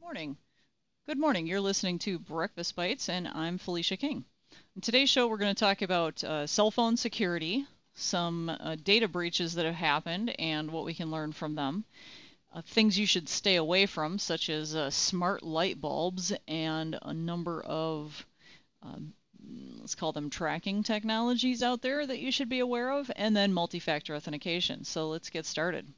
Morning. Good morning. You're listening to Breakfast Bites, and I'm Felicia King. In today's show, we're going to talk about uh, cell phone security, some uh, data breaches that have happened, and what we can learn from them. Uh, things you should stay away from, such as uh, smart light bulbs and a number of, um, let's call them tracking technologies out there that you should be aware of, and then multi factor authentication. So let's get started.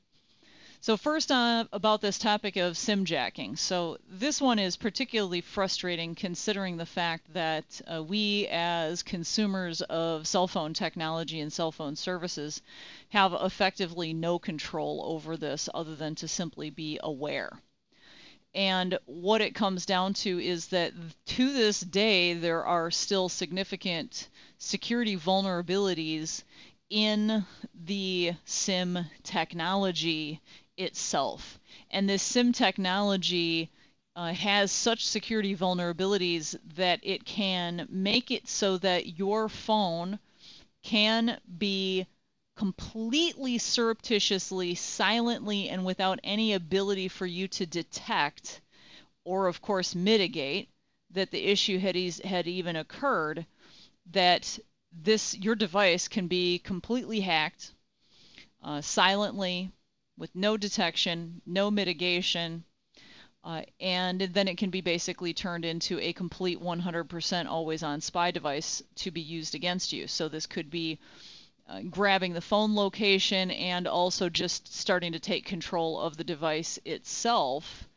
So first uh, about this topic of SIM jacking. So this one is particularly frustrating considering the fact that uh, we as consumers of cell phone technology and cell phone services have effectively no control over this other than to simply be aware. And what it comes down to is that to this day, there are still significant security vulnerabilities in the SIM technology itself. And this SIM technology uh, has such security vulnerabilities that it can make it so that your phone can be completely surreptitiously, silently, and without any ability for you to detect or, of course, mitigate that the issue had, e- had even occurred, that this your device can be completely hacked uh, silently with no detection, no mitigation, uh, and then it can be basically turned into a complete 100% always on spy device to be used against you. So this could be uh, grabbing the phone location and also just starting to take control of the device itself,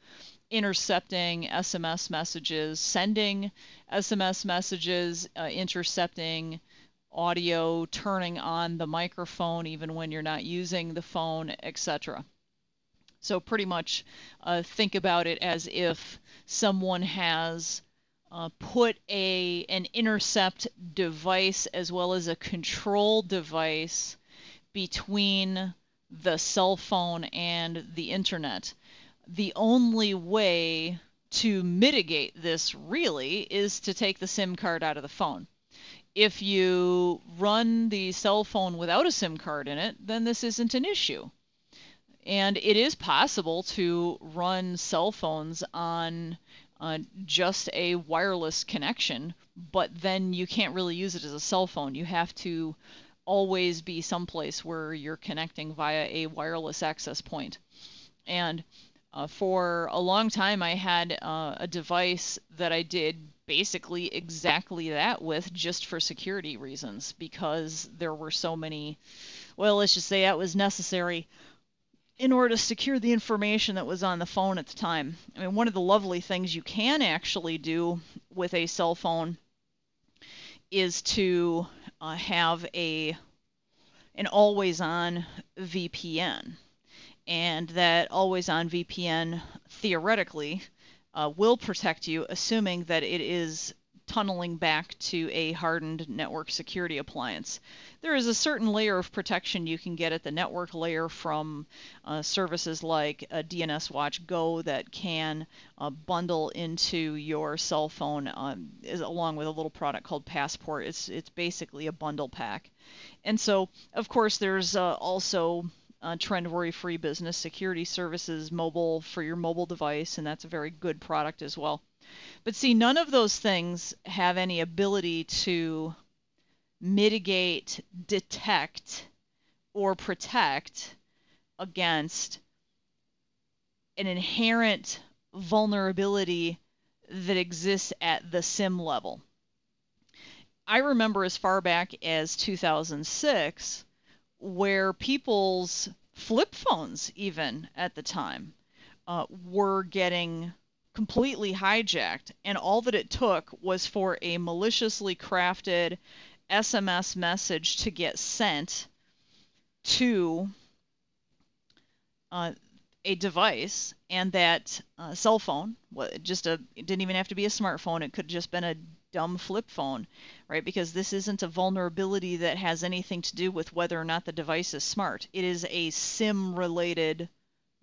intercepting SMS messages, sending SMS messages, uh, intercepting audio, turning on the microphone even when you're not using the phone, etc. So pretty much uh, think about it as if someone has uh, put a an intercept device as well as a control device between the cell phone and the internet. The only way to mitigate this really is to take the SIM card out of the phone if you run the cell phone without a SIM card in it, then this isn't an issue. And it is possible to run cell phones on uh, just a wireless connection, but then you can't really use it as a cell phone. You have to always be someplace where you're connecting via a wireless access point. And uh, for a long time, I had uh, a device that I did basically exactly that with just for security reasons because there were so many well let's just say that was necessary in order to secure the information that was on the phone at the time. I mean one of the lovely things you can actually do with a cell phone is to uh, have a an always on vpn and that always on vpn theoretically uh, will protect you, assuming that it is tunneling back to a hardened network security appliance. There is a certain layer of protection you can get at the network layer from uh, services like uh, DNS Watch Go that can uh, bundle into your cell phone um, along with a little product called Passport. It's it's basically a bundle pack. And so, of course, there's uh, also uh, Trend Worry Free Business Security Services mobile for your mobile device, and that's a very good product as well. But see, none of those things have any ability to mitigate, detect, or protect against an inherent vulnerability that exists at the SIM level. I remember as far back as 2006 where people's flip phones, even at the time, uh, were getting completely hijacked, and all that it took was for a maliciously crafted SMS message to get sent to uh, a device, and that uh, cell phone, just a, it didn't even have to be a smartphone, it could have just been a dumb flip phone, right? Because this isn't a vulnerability that has anything to do with whether or not the device is smart. It is a SIM related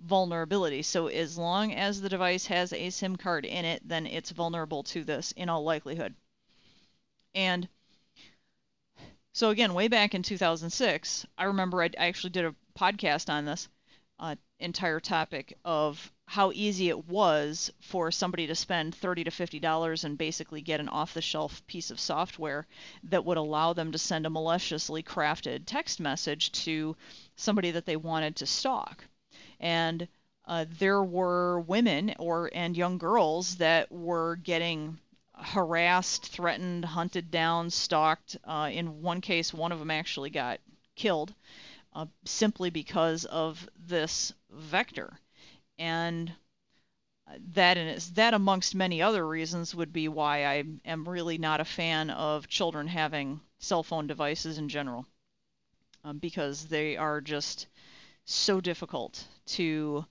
vulnerability. So as long as the device has a SIM card in it, then it's vulnerable to this in all likelihood. And so again, way back in 2006, I remember I, actually did a podcast on this uh, entire topic of how easy it was for somebody to spend 30 to 50 dollars and basically get an off-the-shelf piece of software that would allow them to send a maliciously crafted text message to somebody that they wanted to stalk and uh, there were women or and young girls that were getting harassed, threatened, hunted down, stalked. Uh, in one case, one of them actually got killed uh, simply because of this vector. And that and that amongst many other reasons would be why I am really not a fan of children having cell phone devices in general, um, because they are just so difficult to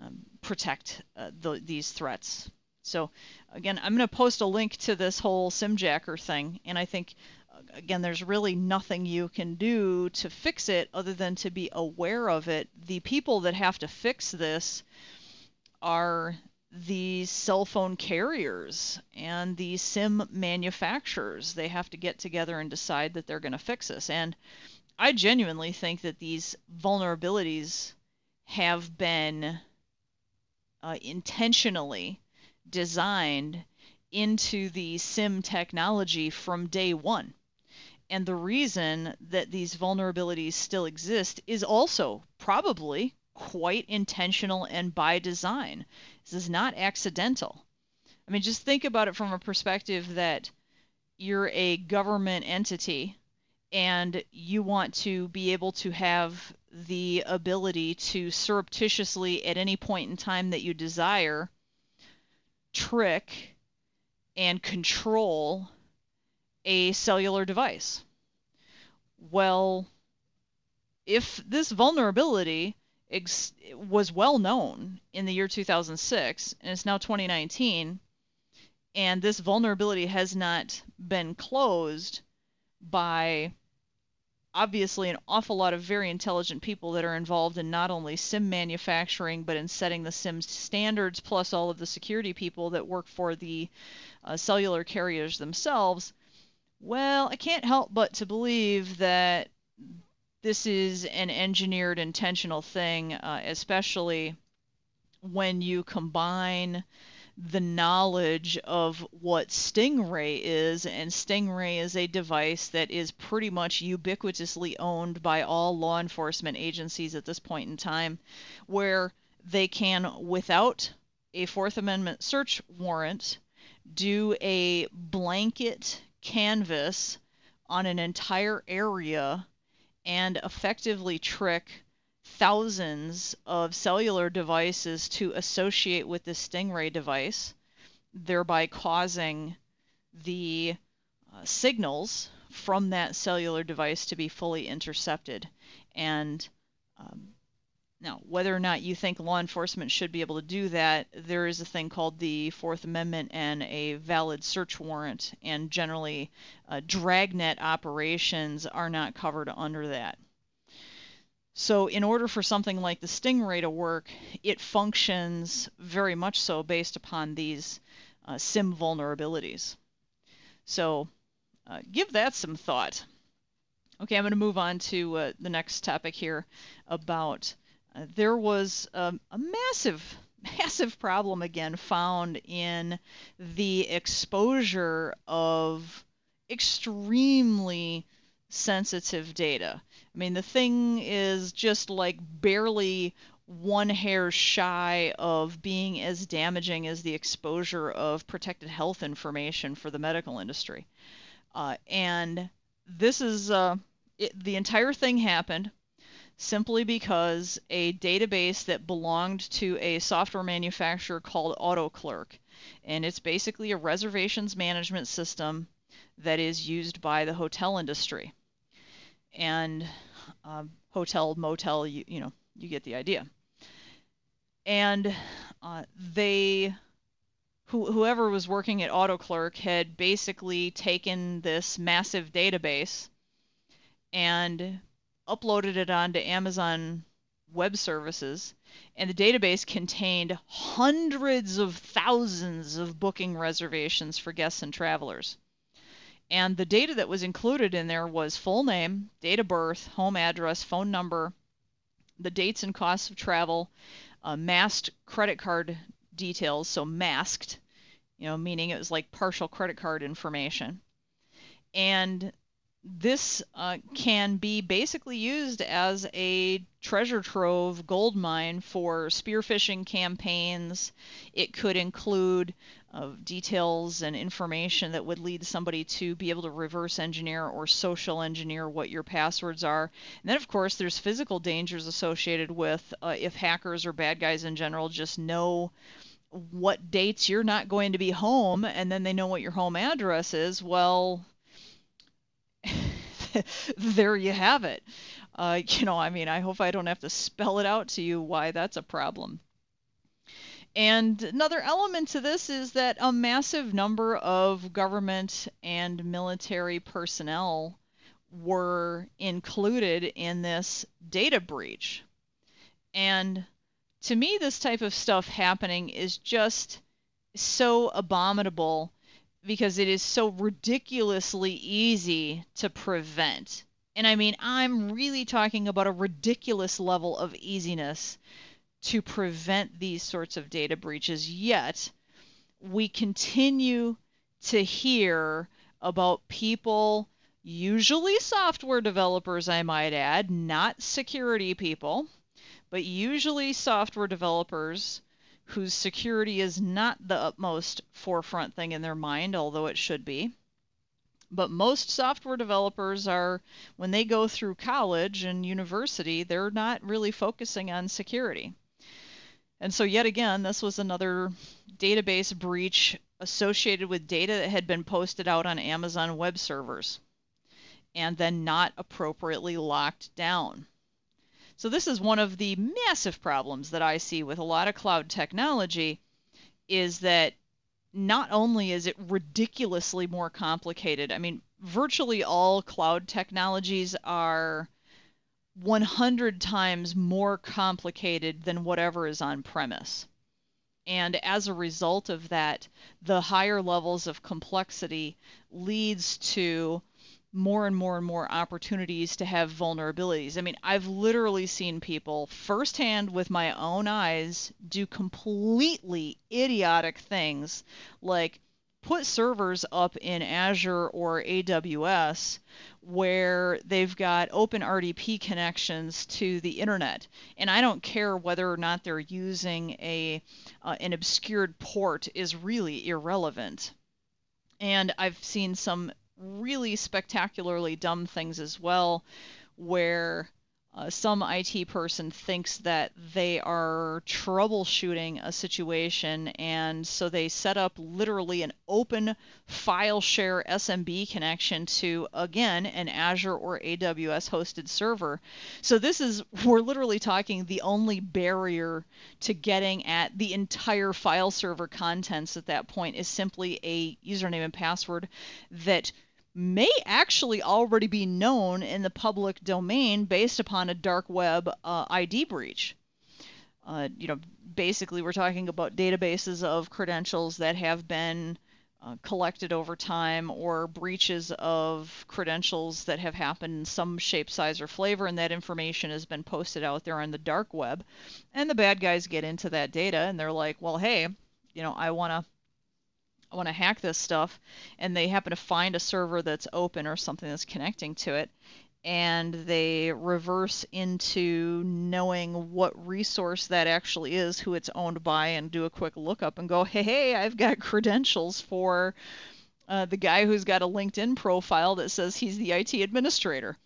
um, protect uh, the, these threats. So again, I'm going to post a link to this whole SimJacker thing, and I think uh, again, there's really nothing you can do to fix it other than to be aware of it. The people that have to fix this are the cell phone carriers and the sim manufacturers. They have to get together and decide that they're going to fix this. And I genuinely think that these vulnerabilities have been uh, intentionally designed into the SIM technology from day one. And the reason that these vulnerabilities still exist is also probably quite intentional and by design. This is not accidental. I mean, just think about it from a perspective that you're a government entity and you want to be able to have the ability to surreptitiously, at any point in time that you desire, trick and control a cellular device. Well, if this vulnerability ex- was well known in the year 2006 and it's now 2019, and this vulnerability has not been closed by obviously an awful lot of very intelligent people that are involved in not only sim manufacturing but in setting the sim standards plus all of the security people that work for the uh, cellular carriers themselves well i can't help but to believe that this is an engineered intentional thing uh, especially when you combine the knowledge of what Stingray is, and Stingray is a device that is pretty much ubiquitously owned by all law enforcement agencies at this point in time, where they can, without a Fourth Amendment search warrant, do a blanket canvas on an entire area and effectively trick thousands of cellular devices to associate with the Stingray device, thereby causing the uh, signals from that cellular device to be fully intercepted. And um, now, whether or not you think law enforcement should be able to do that, there is a thing called the Fourth Amendment and a valid search warrant, and generally, uh, dragnet operations are not covered under that. So, in order for something like the Stingray to work, it functions very much so based upon these uh, SIM vulnerabilities. So, uh, give that some thought. Okay, I'm going to move on to uh, the next topic here about there was a, a massive, massive problem again found in the exposure of extremely sensitive data. I mean, the thing is just like barely one hair shy of being as damaging as the exposure of protected health information for the medical industry. Uh, and this is uh, it, the entire thing happened simply because a database that belonged to a software manufacturer called AutoClerk, and it's basically a reservations management system that is used by the hotel industry and um, hotel, motel, you, you know, you get the idea. And uh, they, who, whoever was working at AutoClerk had basically taken this massive database and uploaded it onto Amazon Web Services, and the database contained hundreds of thousands of booking reservations for guests and travelers. And the data that was included in there was full name, date of birth, home address, phone number, the dates and costs of travel, uh, masked credit card details, so masked, you know, meaning it was like partial credit card information. And this uh, can be basically used as a treasure trove gold mine for spear phishing campaigns. It could include uh, details and information that would lead somebody to be able to reverse engineer or social engineer what your passwords are. And then, of course, there's physical dangers associated with uh, if hackers or bad guys in general just know what dates you're not going to be home and then they know what your home address is. Well, there you have it. Uh, you know, I mean, I hope I don't have to spell it out to you why that's a problem. And another element to this is that a massive number of government and military personnel were included in this data breach. And to me, this type of stuff happening is just so abominable because it is so ridiculously easy to prevent. And I mean, I'm really talking about a ridiculous level of easiness to prevent these sorts of data breaches, yet we continue to hear about people, usually software developers, I might add, not security people, but usually software developers whose security is not the utmost forefront thing in their mind, although it should be. But most software developers are, when they go through college and university, they're not really focusing on security. And so, yet again, this was another database breach associated with data that had been posted out on Amazon web servers and then not appropriately locked down. So this is one of the massive problems that I see with a lot of cloud technology is that not only is it ridiculously more complicated, I mean, virtually all cloud technologies are 100 times more complicated than whatever is on premise. And as a result of that, the higher levels of complexity leads to more and more and more opportunities to have vulnerabilities. I mean, I've literally seen people firsthand with my own eyes do completely idiotic things like put servers up in Azure or AWS where they've got open RDP connections to the internet. And I don't care whether or not they're using a uh, an obscured port is really irrelevant. And I've seen some really spectacularly dumb things as well, where uh, some IT person thinks that they are troubleshooting a situation, and so they set up literally an open file share SMB connection to, again, an Azure or AWS hosted server. So, this is, we're literally talking the only barrier to getting at the entire file server contents at that point is simply a username and password that may actually already be known in the public domain based upon a dark web uh, ID breach. Uh, you know, basically, we're talking about databases of credentials that have been uh, collected over time or breaches of credentials that have happened in some shape, size, or flavor, and that information has been posted out there on the dark web. And the bad guys get into that data and they're like, well, hey, you know, I want to want to hack this stuff and they happen to find a server that's open or something that's connecting to it and they reverse into knowing what resource that actually is, who it's owned by, and do a quick lookup and go, hey, hey, I've got credentials for uh, the guy who's got a LinkedIn profile that says he's the IT administrator.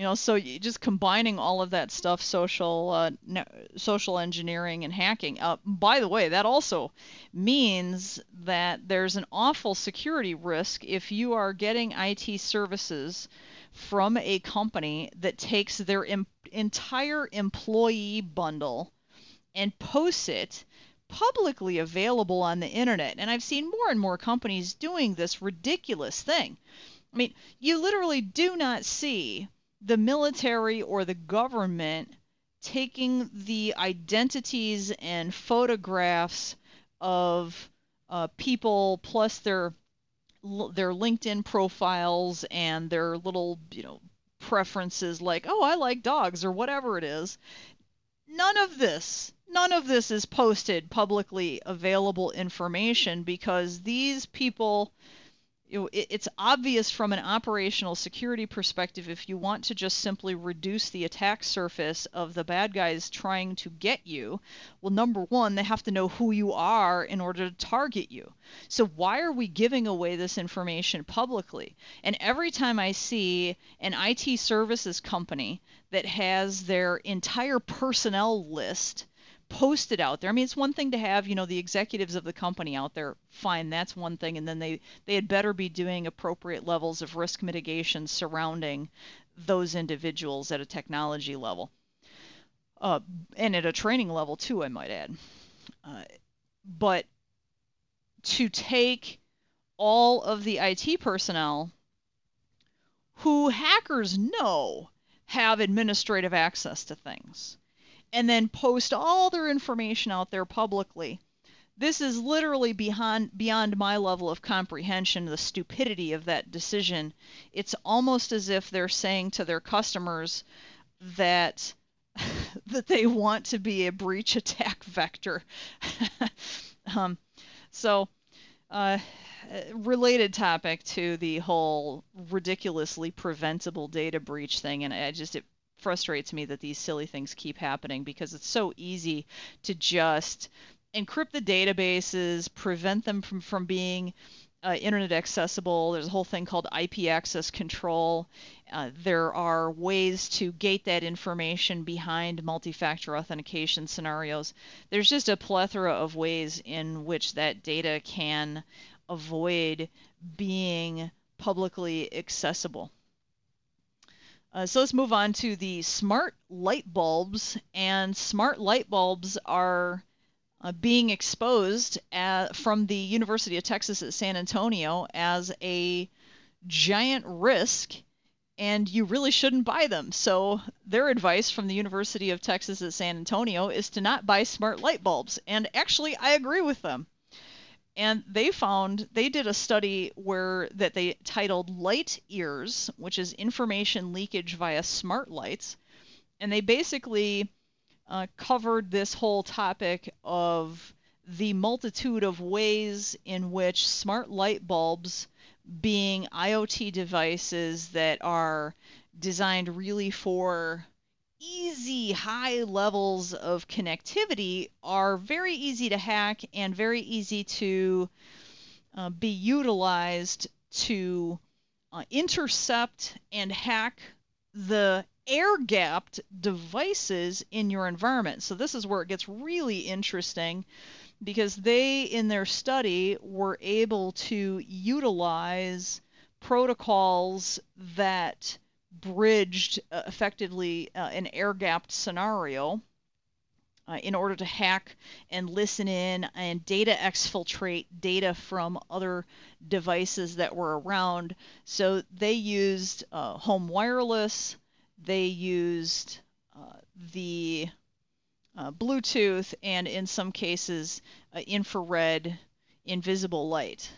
You know, so just combining all of that stuff, social, uh, social engineering and hacking. Uh, by the way, that also means that there's an awful security risk if you are getting IT services from a company that takes their em- entire employee bundle and posts it publicly available on the internet. And I've seen more and more companies doing this ridiculous thing. I mean, you literally do not see the military or the government taking the identities and photographs of uh, people plus their their LinkedIn profiles and their little you know preferences like oh I like dogs or whatever it is. None of this none of this is posted publicly available information because these people you know, it's obvious from an operational security perspective if you want to just simply reduce the attack surface of the bad guys trying to get you, well, number one, they have to know who you are in order to target you. So, why are we giving away this information publicly? And every time I see an IT services company that has their entire personnel list posted out there. I mean, it's one thing to have, you know, the executives of the company out there. Fine, that's one thing, and then they they had better be doing appropriate levels of risk mitigation surrounding those individuals at a technology level, uh, and at a training level too, I might add. Uh, but to take all of the IT personnel who hackers know have administrative access to things and then post all their information out there publicly. This is literally beyond beyond my level of comprehension, the stupidity of that decision. It's almost as if they're saying to their customers that that they want to be a breach attack vector. um, so, uh, related topic to the whole ridiculously preventable data breach thing, and I just it frustrates me that these silly things keep happening because it's so easy to just encrypt the databases, prevent them from, from being uh, internet accessible. There's a whole thing called IP access control. Uh, there are ways to gate that information behind multi factor authentication scenarios. There's just a plethora of ways in which that data can avoid being publicly accessible. Uh, so let's move on to the smart light bulbs. And smart light bulbs are uh, being exposed at, from the University of Texas at San Antonio as a giant risk, and you really shouldn't buy them. So their advice from the University of Texas at San Antonio is to not buy smart light bulbs. And actually, I agree with them and they found they did a study where that they titled light ears which is information leakage via smart lights. And they basically uh, covered this whole topic of the multitude of ways in which smart light bulbs being IoT devices that are designed really for easy high levels of connectivity are very easy to hack and very easy to uh, be utilized to uh, intercept and hack the air gapped devices in your environment. So, this is where it gets really interesting because they, in their study, were able to utilize protocols that bridged uh, effectively uh, an air gapped scenario uh, in order to hack and listen in and data exfiltrate data from other devices that were around. So they used uh, home wireless, they used uh, the uh, Bluetooth, and in some cases, infrared invisible light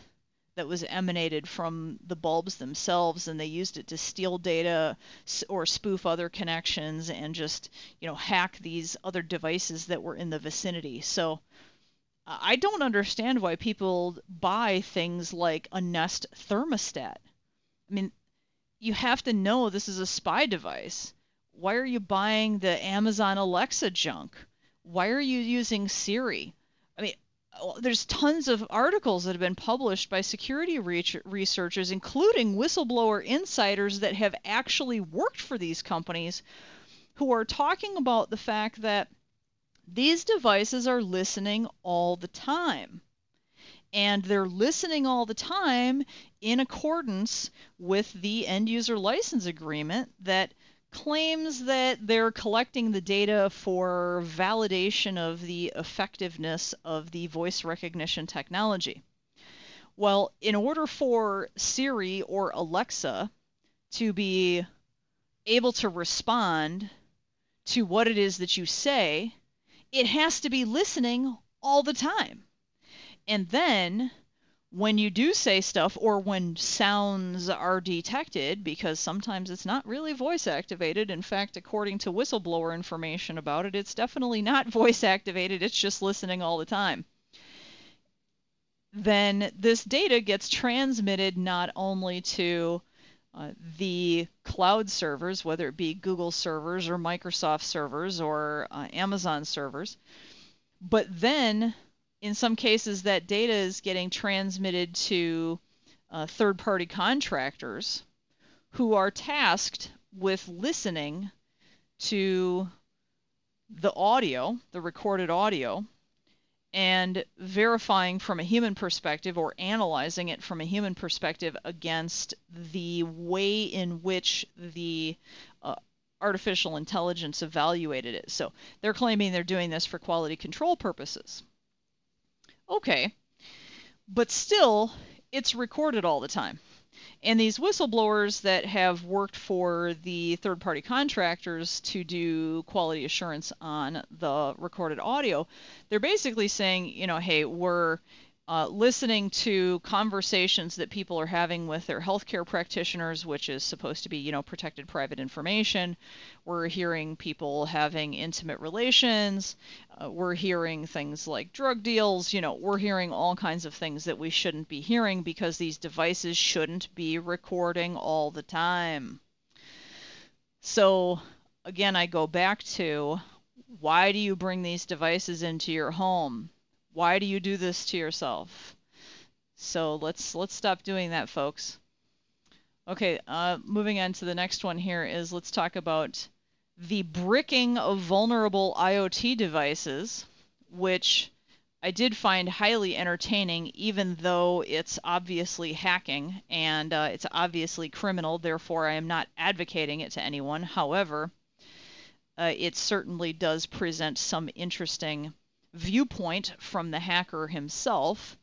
that was emanated from the bulbs themselves and they used it to steal data or spoof other connections and just you know hack these other devices that were in the vicinity. So uh, i don't understand why people buy things like a nest thermostat. I mean you have to know this is a spy device. Why are you buying the amazon alexa junk? Why are you using siri Uh, there's tons of articles that have been published by security researchers, including whistleblower insiders that have actually worked for these companies, who are talking about the fact that these devices are listening all the time. And they're listening all the time in accordance with the end user license agreement that claims that they're collecting the data for validation of the effectiveness of the voice recognition technology. Well, in order for Siri or Alexa to be able to respond to what it is that you say, it has to be listening all the time. And then when you do say stuff or when sounds are detected, because sometimes it's not really voice activated. In fact, according to whistleblower information about it, it's definitely not voice activated, it's just listening all the time. Then this data gets transmitted not only to uh, the cloud servers, whether it be Google servers or Microsoft servers or uh, Amazon servers, but then in some cases, that data is getting transmitted to uh, third party contractors who are tasked with listening to the audio, the recorded audio, and verifying from a human perspective or analyzing it from a human perspective against the way in which the uh, artificial intelligence evaluated it. So they're claiming they're doing this for quality control purposes. Okay. But still, it's recorded all the time. And these whistleblowers that have worked for the third party contractors to do quality assurance on the recorded audio, they're basically saying, you know, hey, we're uh, listening to conversations that people are having with their healthcare practitioners, which is supposed to be, you know, protected private information. We're hearing people having intimate relations. Uh, we're hearing things like drug deals. You know, we're hearing all kinds of things that we shouldn't be hearing because these devices shouldn't be recording all the time. So, again, I go back to why do you bring these devices into your home? Why do you do this to yourself? So let's let's stop doing that, folks. Okay, uh, moving on to the next one here is let's talk about the bricking of vulnerable IoT devices, which I did find highly entertaining, even though it's obviously hacking and uh, it's obviously criminal. Therefore, I am not advocating it to anyone. However, uh, it certainly does present some interesting viewpoint from the hacker himself.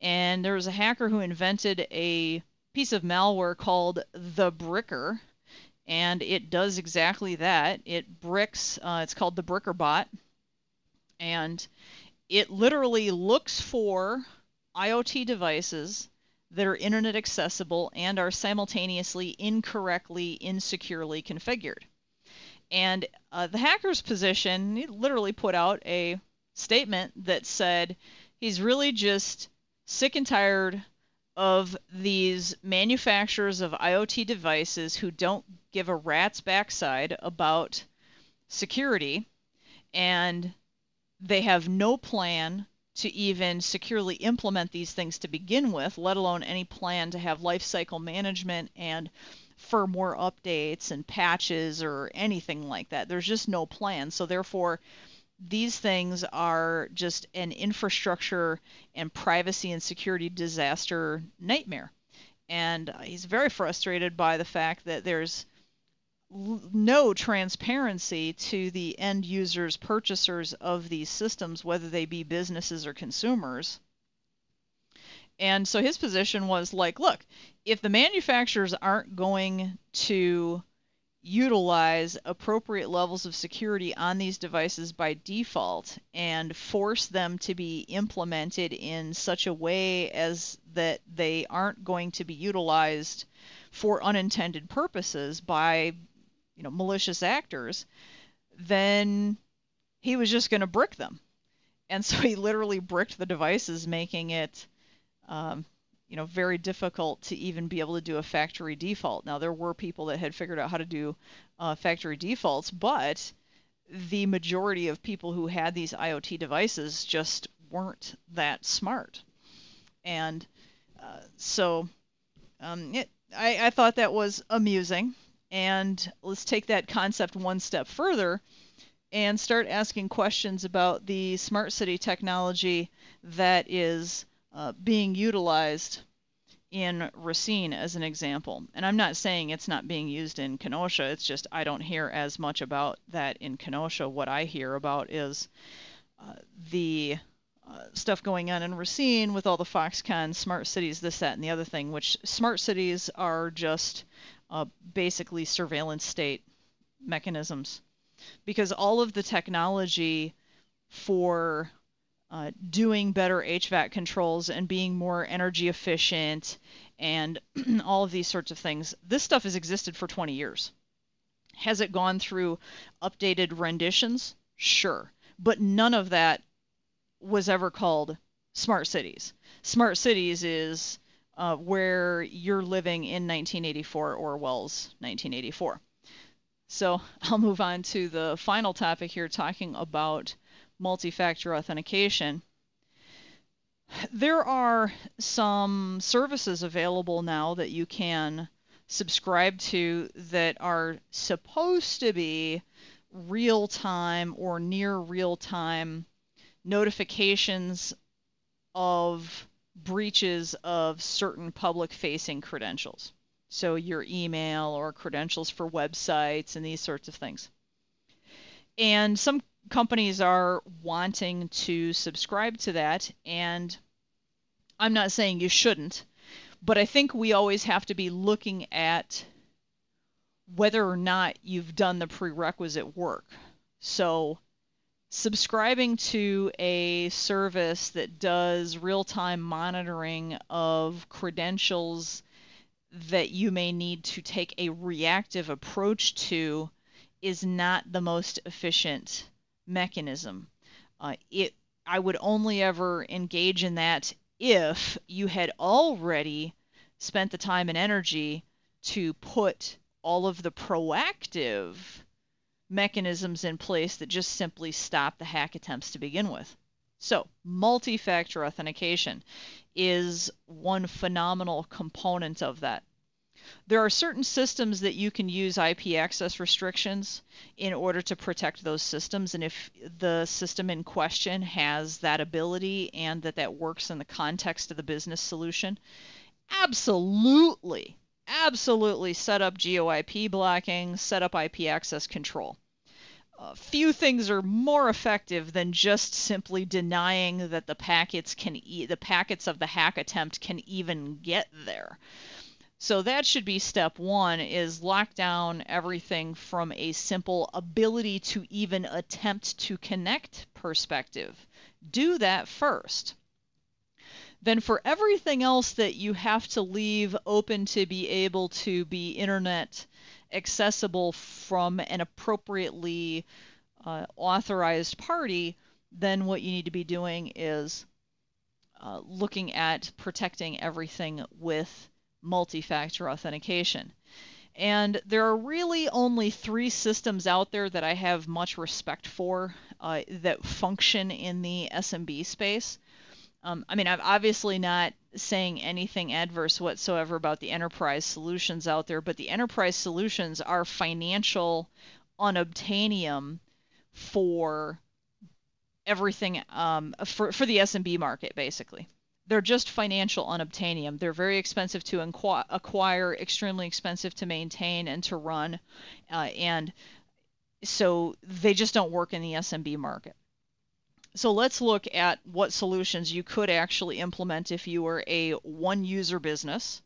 And there was a hacker who invented a piece of malware called the Bricker, and it does exactly that. It bricks, uh, it's called the Bricker bot, and it literally looks for IoT devices that are internet accessible and are simultaneously incorrectly, insecurely configured. And uh, the hacker's position, he literally put out a statement that said he's really just sick and tired of these manufacturers of IoT devices who don't give a rat's backside about security and they have no plan to even securely implement these things to begin with, let alone any plan to have lifecycle management and firmware updates and patches or anything like that. There's just no plan. So therefore, these things are just an infrastructure and privacy and security disaster nightmare. And he's very frustrated by the fact that there's no transparency to the end users, purchasers of these systems, whether they be businesses or consumers. And so his position was like, look, if the manufacturers aren't going to utilize appropriate levels of security on these devices by default and force them to be implemented in such a way as that they aren't going to be utilized for unintended purposes by you know malicious actors then he was just going to brick them. And so he literally bricked the devices making it um, you know very difficult to even be able to do a factory default. Now there were people that had figured out how to do uh, factory defaults, but the majority of people who had these IoT devices just weren't that smart, and uh, so um, it, I, I thought that was amusing. And let's take that concept one step further and start asking questions about the smart city technology that is uh, being utilized in Racine as an example. And I'm not saying it's not being used in Kenosha, it's just I don't hear as much about that in Kenosha. What I hear about is uh, the uh, stuff going on in Racine with all the Foxconn smart cities, this, that, and the other thing, which smart cities are just uh, basically surveillance state mechanisms. Because all of the technology for uh, doing better HVAC controls and being more energy efficient and all of these sorts of things. This stuff has existed for 20 years. Has it gone through updated renditions? Sure. But none of that was ever called smart cities. Smart cities is uh, where you're living in 1984 Orwell's 1984. So I'll move on to the final topic here, talking about multi-factor authentication. There are some services available now that you can subscribe to that are supposed to be real time or near real time notifications of breaches of certain public facing credentials. So, your email or credentials for websites and these sorts of things. And some companies are wanting to subscribe to that, and I'm not saying you shouldn't, but I think we always have to be looking at whether or not you've done the prerequisite work. So, subscribing to a service that does real time monitoring of credentials that you may need to take a reactive approach to is not the most efficient mechanism. Uh, it I would only ever engage in that if you had already spent the time and energy to put all of the proactive mechanisms in place that just simply stop the hack attempts to begin with. So, multi factor authentication is one phenomenal component of that. There are certain systems that you can use IP access restrictions in order to protect those systems. And if the system in question has that ability and that that works in the context of the business solution, absolutely, absolutely set up GeoIP blocking, set up IP access control. A few things are more effective than just simply denying that the packets can e- the packets of the hack attempt can even get there. So that should be step one is lock down everything from a simple ability to even attempt to connect perspective. Do that first. Then for everything else that you have to leave open to be able to be internet accessible from an appropriately uh, authorized party, then what you need to be doing is uh, looking at protecting everything with multi-factor authentication. And there are really only three systems out there that I have much respect for uh, that function in the SMB space. Um, I mean, I'm obviously not saying anything adverse whatsoever about the enterprise solutions out there, but the enterprise solutions are financial unobtainium for everything um, for, for the SMB market, basically they're just financial unobtainium. They're very expensive to acquire, extremely expensive to maintain and to run, uh, and so they just don't work in the SMB market. So let's look at what solutions you could actually implement if you were a one user business,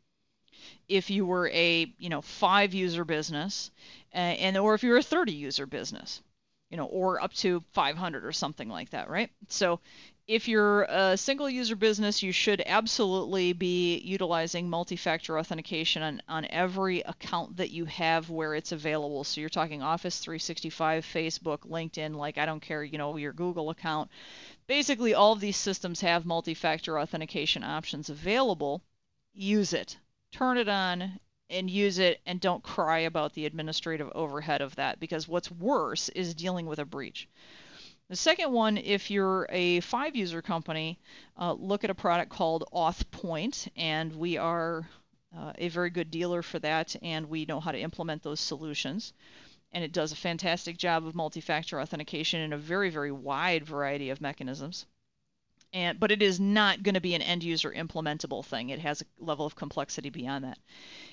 if you were a you know five user business, and or if you're a 30 user business, you know, or up to 500 or something like that, right? So if you're a single user business, you should absolutely be utilizing multi-factor authentication on, on every account that you have where it's available. So you're talking Office 365, Facebook, LinkedIn, like I don't care, you know, your Google account. Basically, all of these systems have multi-factor authentication options available. Use it. Turn it on and use it and don't cry about the administrative overhead of that because what's worse is dealing with a breach. The second one, if you're a five user company, uh, look at a product called AuthPoint, and we are uh, a very good dealer for that, and we know how to implement those solutions. And it does a fantastic job of multi factor authentication in a very, very wide variety of mechanisms and but it is not going to be an end user implementable thing. It has a level of complexity beyond that.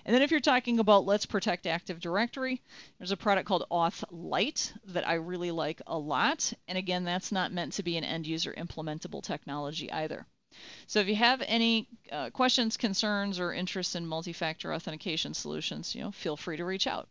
And then if you're talking about let's protect Active Directory, there's a product called AuthLite that I really like a lot. And again, that's not meant to be an end user implementable technology either. So if you have any uh, questions, concerns, or interest in multi-factor authentication solutions, you know, feel free to reach out.